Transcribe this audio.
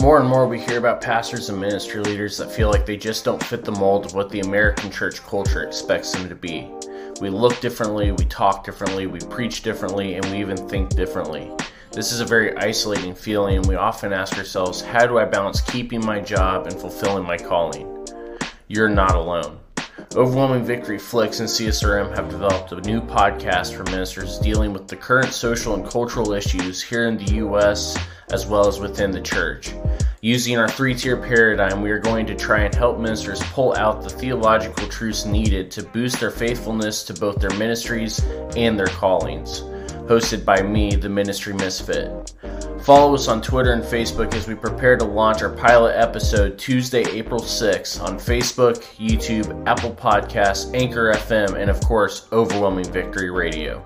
More and more, we hear about pastors and ministry leaders that feel like they just don't fit the mold of what the American church culture expects them to be. We look differently, we talk differently, we preach differently, and we even think differently. This is a very isolating feeling, and we often ask ourselves, how do I balance keeping my job and fulfilling my calling? You're not alone. Overwhelming Victory Flix and CSRM have developed a new podcast for ministers dealing with the current social and cultural issues here in the U.S. as well as within the church. Using our three tier paradigm, we are going to try and help ministers pull out the theological truths needed to boost their faithfulness to both their ministries and their callings. Hosted by me, the Ministry Misfit. Follow us on Twitter and Facebook as we prepare to launch our pilot episode Tuesday, April 6th on Facebook, YouTube, Apple Podcasts, Anchor FM, and of course, Overwhelming Victory Radio.